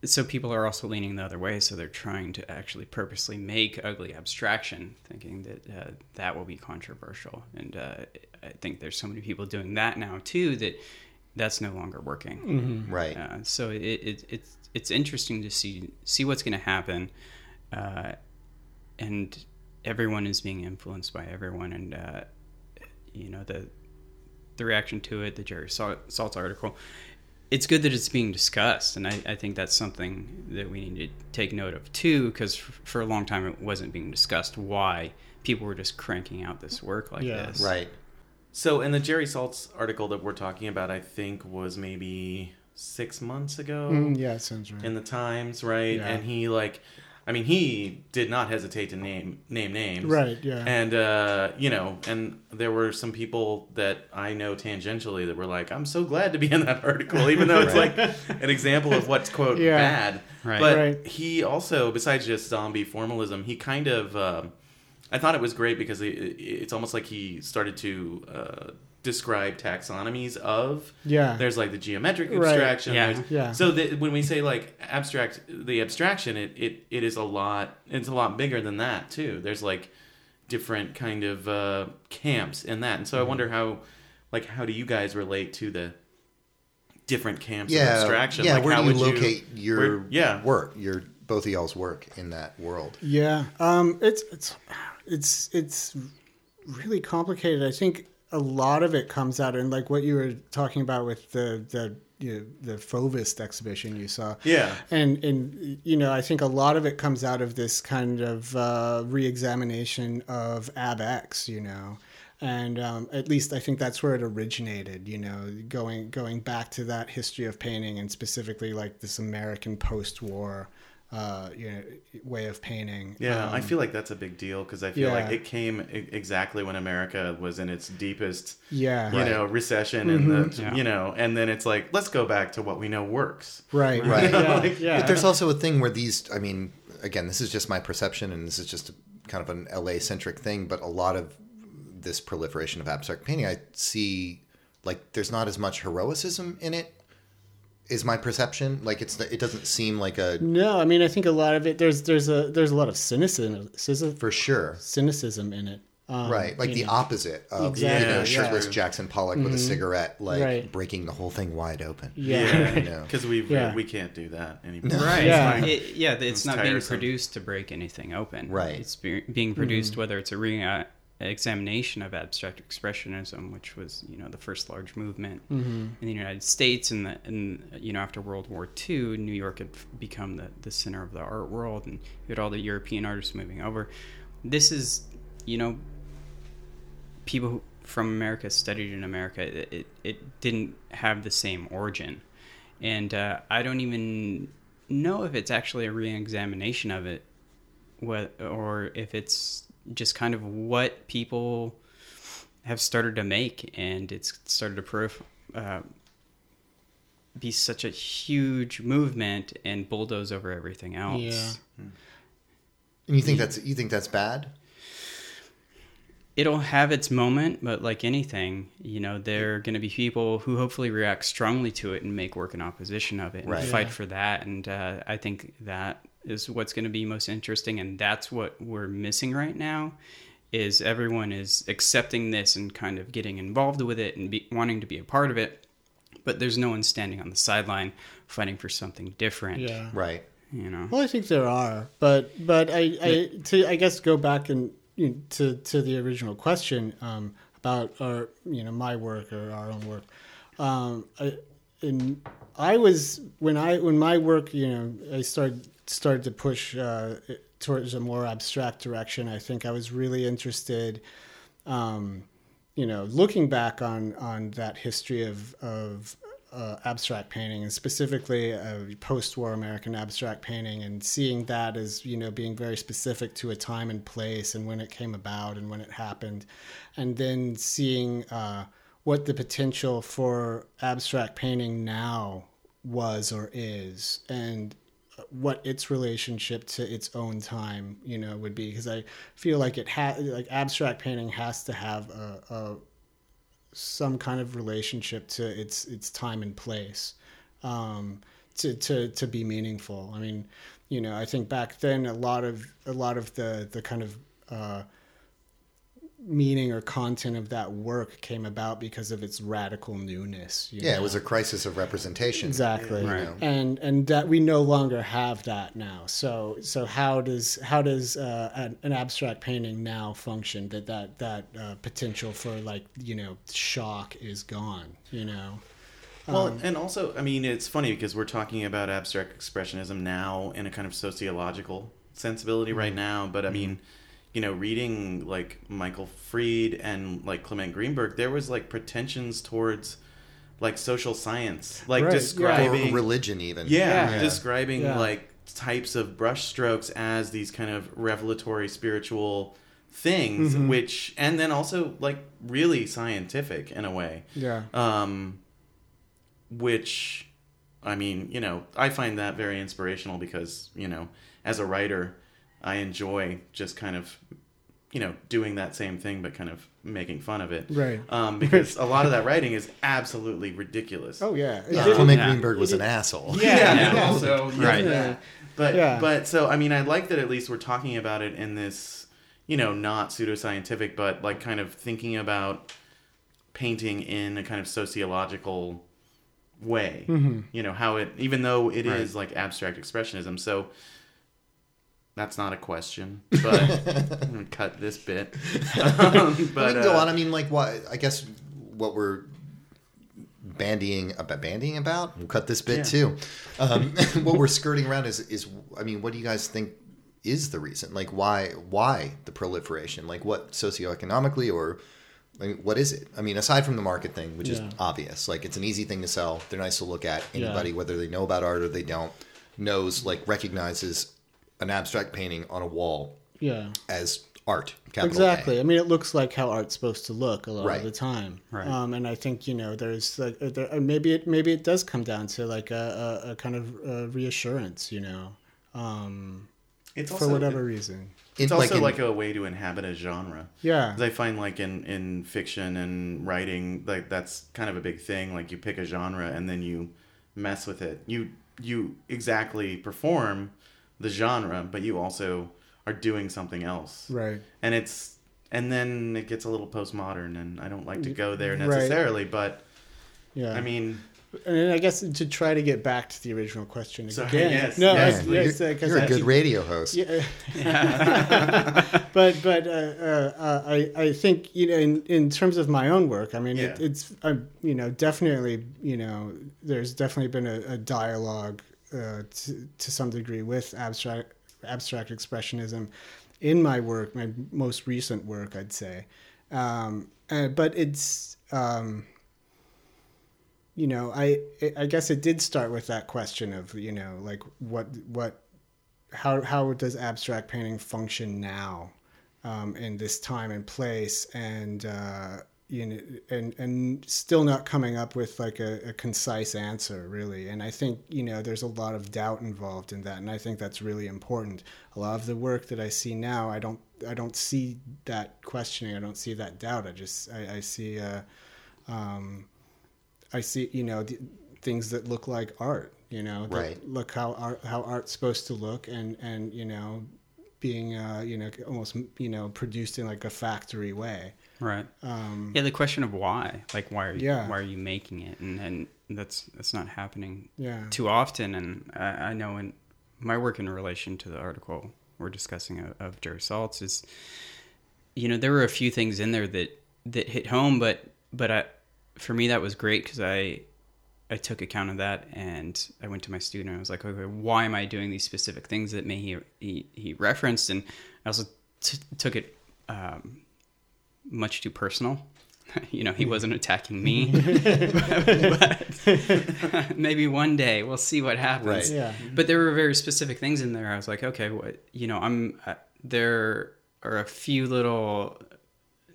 so people are also leaning the other way. So they're trying to actually purposely make ugly abstraction, thinking that uh, that will be controversial. And uh, I think there's so many people doing that now too that that's no longer working. right? Uh, so it, it, it's it's interesting to see see what's going to happen, uh, and everyone is being influenced by everyone, and uh, you know the the reaction to it, the Jerry Sal- Saltz article. It's good that it's being discussed, and I, I think that's something that we need to take note of too, because f- for a long time it wasn't being discussed why people were just cranking out this work like Yeah. this. Right. So, in the Jerry Saltz article that we're talking about, I think was maybe six months ago Mm, yeah, it sounds right. in the Times, right? Yeah. And he like, I mean, he did not hesitate to name name names, Right, yeah. And uh, you know, and there were some people that I know tangentially that were like, "I'm so glad to be in that article," even though it's like an example of what's quote Yeah. bad. Right. But Right. he also, besides just zombie formalism, he kind of. Um, I thought it was great because it, it's almost like he started to uh, describe taxonomies of. Yeah. There's like the geometric abstraction. Right. abstraction. Yeah. Yeah. So that when we say like abstract, the abstraction, it, it, it is a lot. It's a lot bigger than that too. There's like different kind of uh, camps in that, and so I wonder how, like, how do you guys relate to the different camps of abstraction? Yeah. Like, where how do you would locate your where- yeah. work? Your both of y'all's work in that world. Yeah, um, it's it's it's it's really complicated. I think a lot of it comes out in like what you were talking about with the the you know, the Fauvist exhibition you saw. Yeah. and and you know I think a lot of it comes out of this kind of uh, reexamination of AbEx. You know. And um, at least I think that's where it originated, you know, going going back to that history of painting and specifically like this American post-war, uh, you know, way of painting. Yeah, I Um, feel like that's a big deal because I feel like it came exactly when America was in its deepest, Yeah. you know, recession and the, Yeah. you know, and then it's like let's go back to what we know works. Right. Right. <laughs> Yeah. Like, yeah. But there's also a thing where these, I mean, again, this is just my perception and this is just a, kind of an LA centric thing, but a lot of this proliferation of abstract painting, I see like there's not as much heroicism in it Is my perception like it's it doesn't seem like a No, I mean I think a lot of it there's there's a there's a lot of cynicism cynicism, for sure. cynicism in it. Um, Right, like the know. opposite of Exactly, you know, yeah. shirtless Jackson Pollock with a cigarette, like Right. breaking the whole thing wide open. Yeah. You <laughs> know? <laughs> because we Yeah. we can't do that anymore. Right. Yeah. It, yeah. It's, It's not being produced to break anything open. Right. It's be, being produced whether it's a re- uh, examination of abstract expressionism, which was you know the first large movement in the United States, and the and you know after World War II, New York had become the the center of the art world, and you had all the European artists moving over. This is you know people who, from America studied in America. It, it, it didn't have the same origin, and uh, I don't even know if it's actually a re-examination of it, what or if it's just kind of what people have started to make, and it's started to proof. Uh, be such a huge movement and bulldoze over everything else. Yeah. And you think that's you think that's bad? it'll have its moment, but like anything, you know, there are going to be people who hopefully react strongly to it and make work in opposition of it and Right. fight for that. And uh, I think that is what's going to be most interesting, and that's what we're missing right now. Is everyone is accepting this and kind of getting involved with it and be, wanting to be a part of it, but there's no one standing on the sideline fighting for something different. Yeah. Right. You know. Well, I think there are, but but I I to I guess go back and you know, to to the original question um, about our you know my work or our own work. Um, I, and I was when I when my work you know I started started to push uh, towards a more abstract direction. I think I was really interested. Um, you know, looking back on on that history of of uh, abstract painting and specifically uh, post-war American abstract painting, and seeing that as you know being very specific to a time and place and when it came about and when it happened, and then seeing uh, what the potential for abstract painting now was or is, and what its relationship to its own time, you know, would be because I feel like it has like abstract painting has to have a, a some kind of relationship to its its time and place um, to to to be meaningful. I mean, you know, I think back then a lot of a lot of the the kind of uh, meaning or content of that work came about because of its radical newness. you Yeah, it was a crisis of representation. exactly Right. and and that we no longer have that now so so how does how does uh, an, an abstract painting now function that that that uh, potential for like you know shock is gone you know Well, and also, I mean, it's funny because we're talking about abstract expressionism now in a kind of sociological sensibility right now. But I mean, you know, reading like Michael Fried and like Clement Greenberg, there was like pretensions towards like social science, like Right, yeah. Or describing religion, even. yeah, Yeah. describing Yeah. like types of brushstrokes as these kind of revelatory spiritual things, Mm-hmm. which and then also like really scientific in a way yeah um, which I mean, you know, I find that very inspirational because you know, as a writer, I enjoy just kind of, you know, doing that same thing but kind of making fun of it, Right. Um, <laughs> because a lot of that writing is absolutely ridiculous. oh yeah, Yeah, It- Clement Yeah. Greenberg was an asshole. yeah, Yeah. also yeah, Right. that. But Yeah. but so I mean, I like that at least we're talking about it in this, you know, not pseudoscientific, but like kind of thinking about painting in a kind of sociological way. Mm-hmm. You know how it, even though it is Right. like abstract expressionism. So that's not a question, <laughs> but I'm gonna cut this bit. <laughs> Um, we but can go uh, on. I mean, like, what? I guess what we're bandying about, bandying about. We'll cut this bit Yeah. too. Um, <laughs> what we're skirting around is, is, I mean, what do you guys think is the reason? Like, why, why the proliferation? Like, what socioeconomically or I mean, what is it? I mean, aside from the market thing, which is obvious, like it's an easy thing to sell. They're nice to look at. Yeah. Anybody, whether they know about art or they don't, knows like recognizes an abstract painting on a wall yeah as art. capital exactly i mean it looks like how art's supposed to look a lot Right. of the time Right. um, and i think you know there's like uh, there, uh, maybe it maybe it does come down to like a, a, a kind of uh, reassurance you know um, it's for also, whatever reason It's In- also in- like a way to inhabit a genre. yeah 'Cause I find like in in fiction and writing, like that's kind of a big thing. Like you pick a genre and then you mess with it. You you exactly perform the genre, but you also are doing something else. Right. And it's and then it gets a little postmodern, and I don't like to go there Right. necessarily, but Yeah. I mean, and I guess to try to get back to the original question Sorry, again. yes, no, yes, I- please. yes, uh, 'cause You're a good radio host. Yeah. <laughs> <laughs> but but uh, uh, uh, I I think you know in, in terms of my own work, I mean it, Yeah. it's uh, you know definitely you know there's definitely been a, a dialogue uh, to, to some degree with abstract abstract expressionism in my work, my most recent work, I'd say. Um, uh, but it's um, you know I I guess it did start with that question of you know like what what how how does abstract painting function now um, in this time and place and uh, you know and and still not coming up with like a, a concise answer really. And I think you know there's a lot of doubt involved in that and I think that's really important. A lot of the work that I see now I don't I don't see that questioning. I don't see that doubt. I just I, I see uh, um, I see you know the, things that look like art you know that Right. look how art how art's supposed to look and and you know being uh, you know almost you know produced in like a factory way Right. um, Yeah, the question of why, like why are you, Yeah. why are you making it, and and that's that's not happening yeah too often. And I, I know in my work in relation to the article we're discussing of, of Jerry Saltz is, you know, there were a few things in there that that hit home, but but I, for me that was great because I I took account of that and I went to my student. and I was like, okay, why am I doing these specific things that may he he, he referenced? And I also t- took it um, much too personal. <laughs> you know, he wasn't attacking me, <laughs> but <laughs> maybe one day we'll see what happens. Right. yeah But there were very specific things in there. I was like, okay, what you know, I'm uh, there are a few little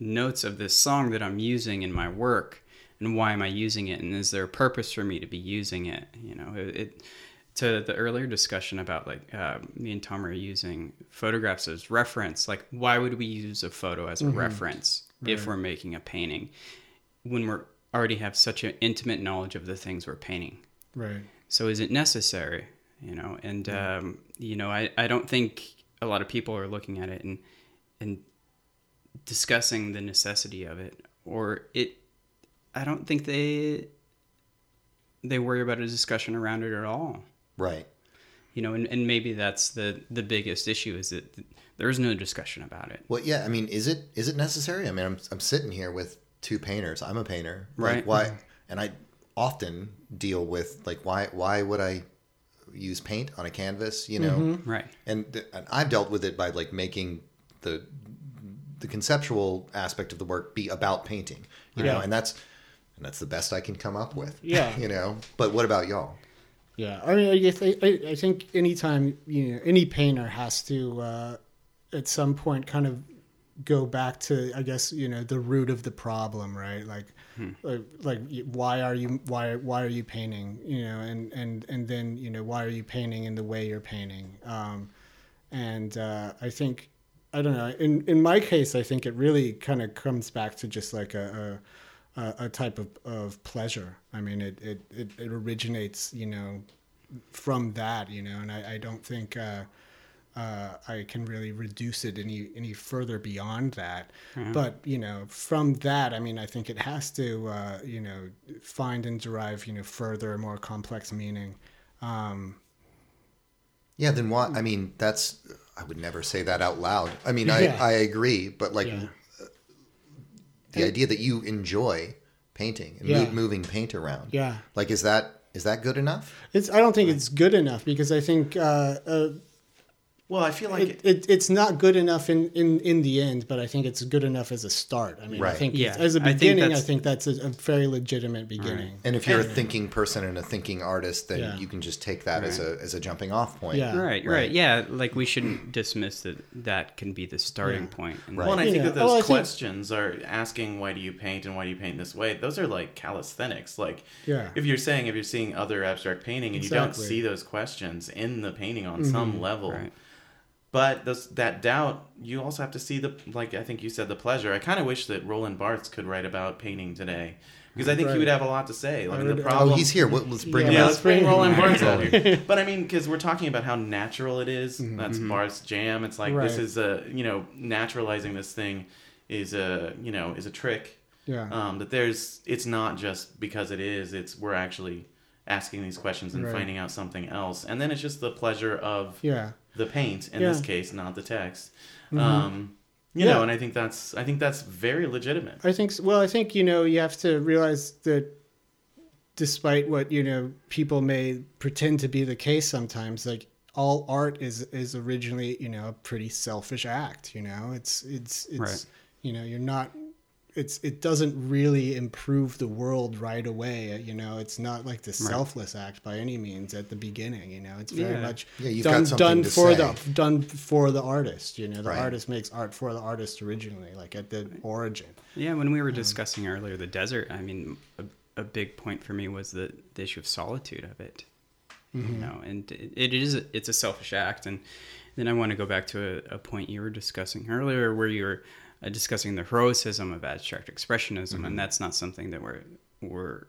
notes of this song that I'm using in my work, and why am I using it? And is there a purpose for me to be using it? You know, it. it to the earlier discussion about like uh, me and Tomory using photographs as reference. Like, why would we use a photo as a reference if we're making a painting when we're already have such an intimate knowledge of the things we're painting? right. So is it necessary you know? And um, you know I, I don't think a lot of people are looking at it and and discussing the necessity of it or it i don't think they they worry about a discussion around it at all Right. you know and, and maybe that's the the biggest issue is that there's no discussion about it Well, yeah. I mean, is it is it necessary? I mean, I'm I'm sitting here with two painters. I'm a painter. Like, Right. why? And I often deal with like why why would I use paint on a canvas? You know, mm-hmm. right and, th- and I've dealt with it by like making the the conceptual aspect of the work be about painting. You know, and that's and that's the best I can come up with. Yeah. <laughs> You know, but what about y'all? Yeah, I mean, I, guess- I, I think anytime you know any painter has to uh, at some point kind of go back to I guess you know the root of the problem, right? Like, like, like why are you why why are you painting? You know, and and and then you know why are you painting in the way you're painting? Um, and uh, I think I don't know. In in my case, I think it really kind of comes back to just like a. a a, a type of, of pleasure. I mean, it, it, it, it originates, you know, from that, you know, and I, I don't think uh, uh, I can really reduce it any any further beyond that. But you know, from that, I mean, I think it has to, uh, you know, find and derive, you know, further more complex meaning. Um, Yeah, then why? I mean, that's I would never say that out loud. I mean, I I agree, but like Yeah. The idea that you enjoy painting and Yeah. moving paint around. yeah, Like, is that is that good enough? it's. I don't think it's good enough because I think uh, uh, Well, I feel like it, it, it's not good enough in, in, in the end, but I think it's good enough as a start. I mean, I think Yeah, as a beginning, I that's- think that's, a, a very legitimate beginning. And if you're a thinking person and a thinking artist, then Yeah. you can just take that as a as a jumping off point. Yeah. right, right Right. yeah like we shouldn't dismiss that that can be the starting Yeah. point and Right. Well, and I think Yeah. that those Well, I think- questions are asking why do you paint and why do you paint this way. Those are like calisthenics. Like, Yeah. if you're saying if you're seeing other abstract painting and you don't see those questions in the painting on some mm-hmm. level, Right. But those, that doubt, you also have to see the like I think you said the pleasure. I kind of wish that Roland Barthes could write about painting today because I think he would have a lot to say. I I mean, the would- uh, problem. Oh, he's here. What- Let's bring Yeah, him yeah, out. let's bring Roland Barthes out here. <laughs> But I mean, because we're talking about how natural it is. Mm-hmm. That's mm-hmm. Barthes' jam. It's like this is a you know naturalizing this thing is a you know is a trick. Yeah. Um, that there's it's not just because it is. It's we're actually asking these questions and Right. finding out something else, and then it's just the pleasure of yeah. The paint in Yeah. this case, not the text. Mhm. Um, you Yeah. know, and I think that's I think that's very legitimate. I think. Well, I think you know you have to realize that, despite what you know people may pretend to be the case sometimes, like all art is is originally you know a pretty selfish act. You know, it's it's it's Right. you know you're not. It's it doesn't really improve the world right away. Uh, you know, it's not like the selfless act by any means at the beginning. You know, it's very Yeah. much Yeah, you've done got done for say. the done for the artist. You know, the Right. artist makes art for the artist originally, like at the origin. Yeah, when we were um, discussing earlier the desert, I mean, a, a big point for me was the, the issue of solitude of it. You mm-hmm. know, and it, it is it's a selfish act, and then I want to go back to a, a point you were discussing earlier, where you were uh, discussing the heroicism of abstract expressionism, and that's not something that we're we're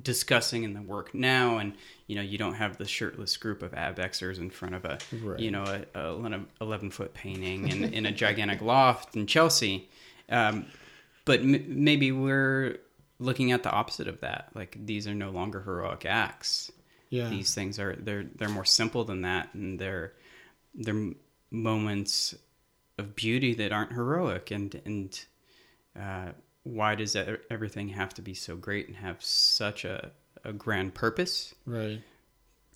discussing in the work now. And you know, you don't have the shirtless group of abexers in front of a Right. you know a, a eleven foot painting in, in a gigantic loft in Chelsea. Um, but m- maybe we're looking at the opposite of that. Like these are no longer heroic acts. Yeah. These things are they're they're more simple than that, and they're they're moments of beauty that aren't heroic. And and uh, why does e- everything have to be so great and have such a, a grand purpose? Right.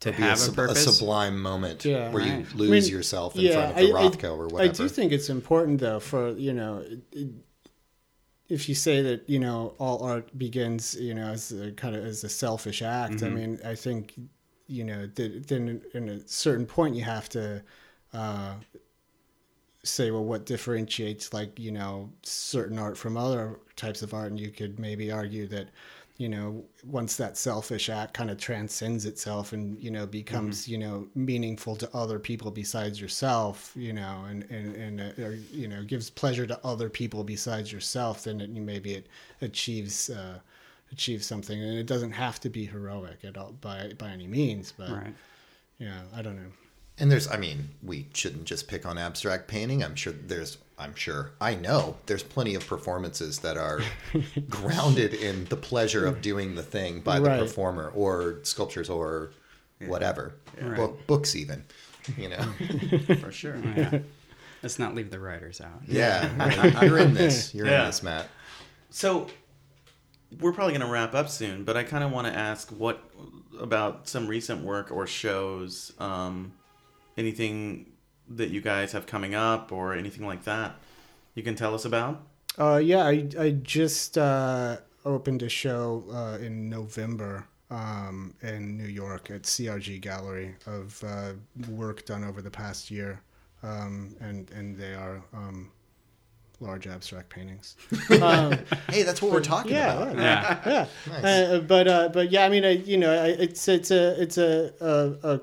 To It'd be have a, sub- purpose, sublime moment Yeah. where Right. you lose I mean, yourself in front of the Rothko or whatever. I do think it's important though for you know, it, it, if you say that you know all art begins you know as a kind of as a selfish act. I mean, I think you know that then in a certain point you have to. Uh, say well what differentiates like you know certain art from other types of art? And you could maybe argue that you know once that selfish act kind of transcends itself and you know becomes you know meaningful to other people besides yourself you know and and, and uh, or, you know gives pleasure to other people besides yourself then it, maybe it achieves uh, achieves something. And it doesn't have to be heroic at all by by any means but right? yeah i don't know And there's, I mean, we shouldn't just pick on abstract painting. I'm sure there's, I'm sure, I know there's plenty of performances that are <laughs> grounded in the pleasure of doing the thing by the Right. performer or sculptures or whatever, Bo- books even, you know. <laughs> for sure. Oh, <laughs> yeah. Let's not leave the writers out. yeah, you're in this. You're Yeah. in this, Matt. So we're probably going to wrap up soon, but I kind of want to ask what about some recent work or shows, um, anything that you guys have coming up or anything like that you can tell us about. Uh, yeah, I I just uh, opened a show uh, in November um, in New York at CRG Gallery of uh, work done over the past year, um, and and they are um, large abstract paintings. <laughs> um, Hey, that's what we're talking yeah, about. yeah, Yeah. yeah. <laughs> Nice. Uh, but uh, but yeah, I mean, I, you know, I, it's it's a it's a, a, a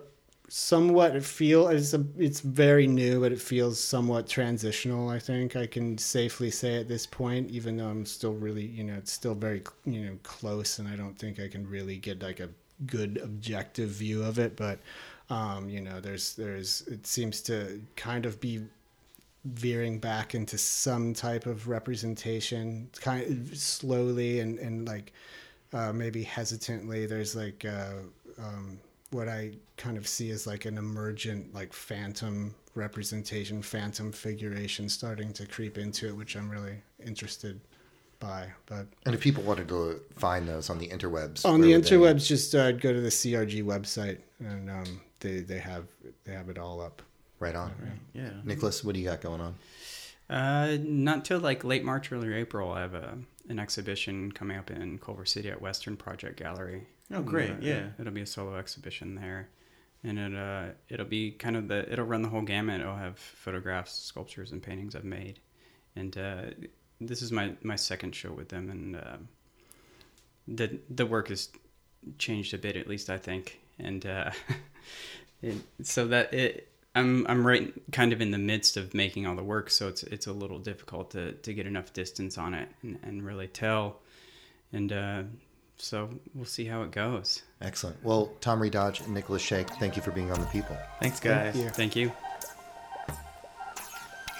somewhat feel it's a it's very new, but it feels somewhat transitional. I think I can safely say at this point, even though I'm still really you know it's still very you know close, and I don't think I can really get like a good objective view of it. But um, you know, there's there's it seems to kind of be veering back into some type of representation kind of slowly and, and like uh, maybe hesitantly there's like uh, um, what i kind of see as like an emergent like phantom representation phantom figuration starting to creep into it which i'm really interested by but And if people wanted to find those on the interwebs, on the would they- interwebs just uh, go to the crg website and um, they, they have they have it all up right on. Yeah. Nicolas, what do you got going on? Uh, not till like late March, early April. I have a an exhibition coming up in Culver City at Western Project Gallery. Oh, great. Uh, Yeah. it'll be a solo exhibition there, and it uh, it'll be kind of the it'll run the whole gamut. It'll have photographs, sculptures, and paintings I've made, and uh, this is my my second show with them, and uh, the the work has changed a bit, at least I think, and uh, <laughs> it, so that it I'm I'm right kind of in the midst of making all the work, so it's it's a little difficult to, to get enough distance on it and, and really tell. And uh, so we'll see how it goes. Excellent. Well, Tomory Dodge and Nicolas Shake, thank you for being on the People. Thanks, guys. you. Thank you.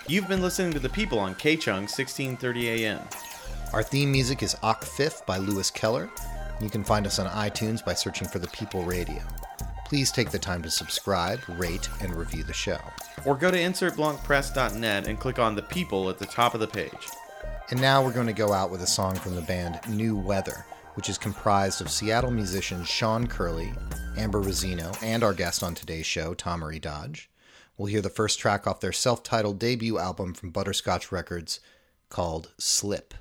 You've been listening to The People on K-Chung 1630 AM. Our theme music is Ock Fifth by Lewis Keller. You can find us on iTunes by searching for The People Radio. Please take the time to subscribe, rate, and review the show. Or go to insertblancpress.net and click on The People at the top of the page. And now we're going to go out with a song from the band New Weather, which is comprised of Seattle musicians Sean Curley, Amber Rosino, and our guest on today's show, Tomory Dodge. We'll hear the first track off their self titled debut album from Butterscotch Records called Slip.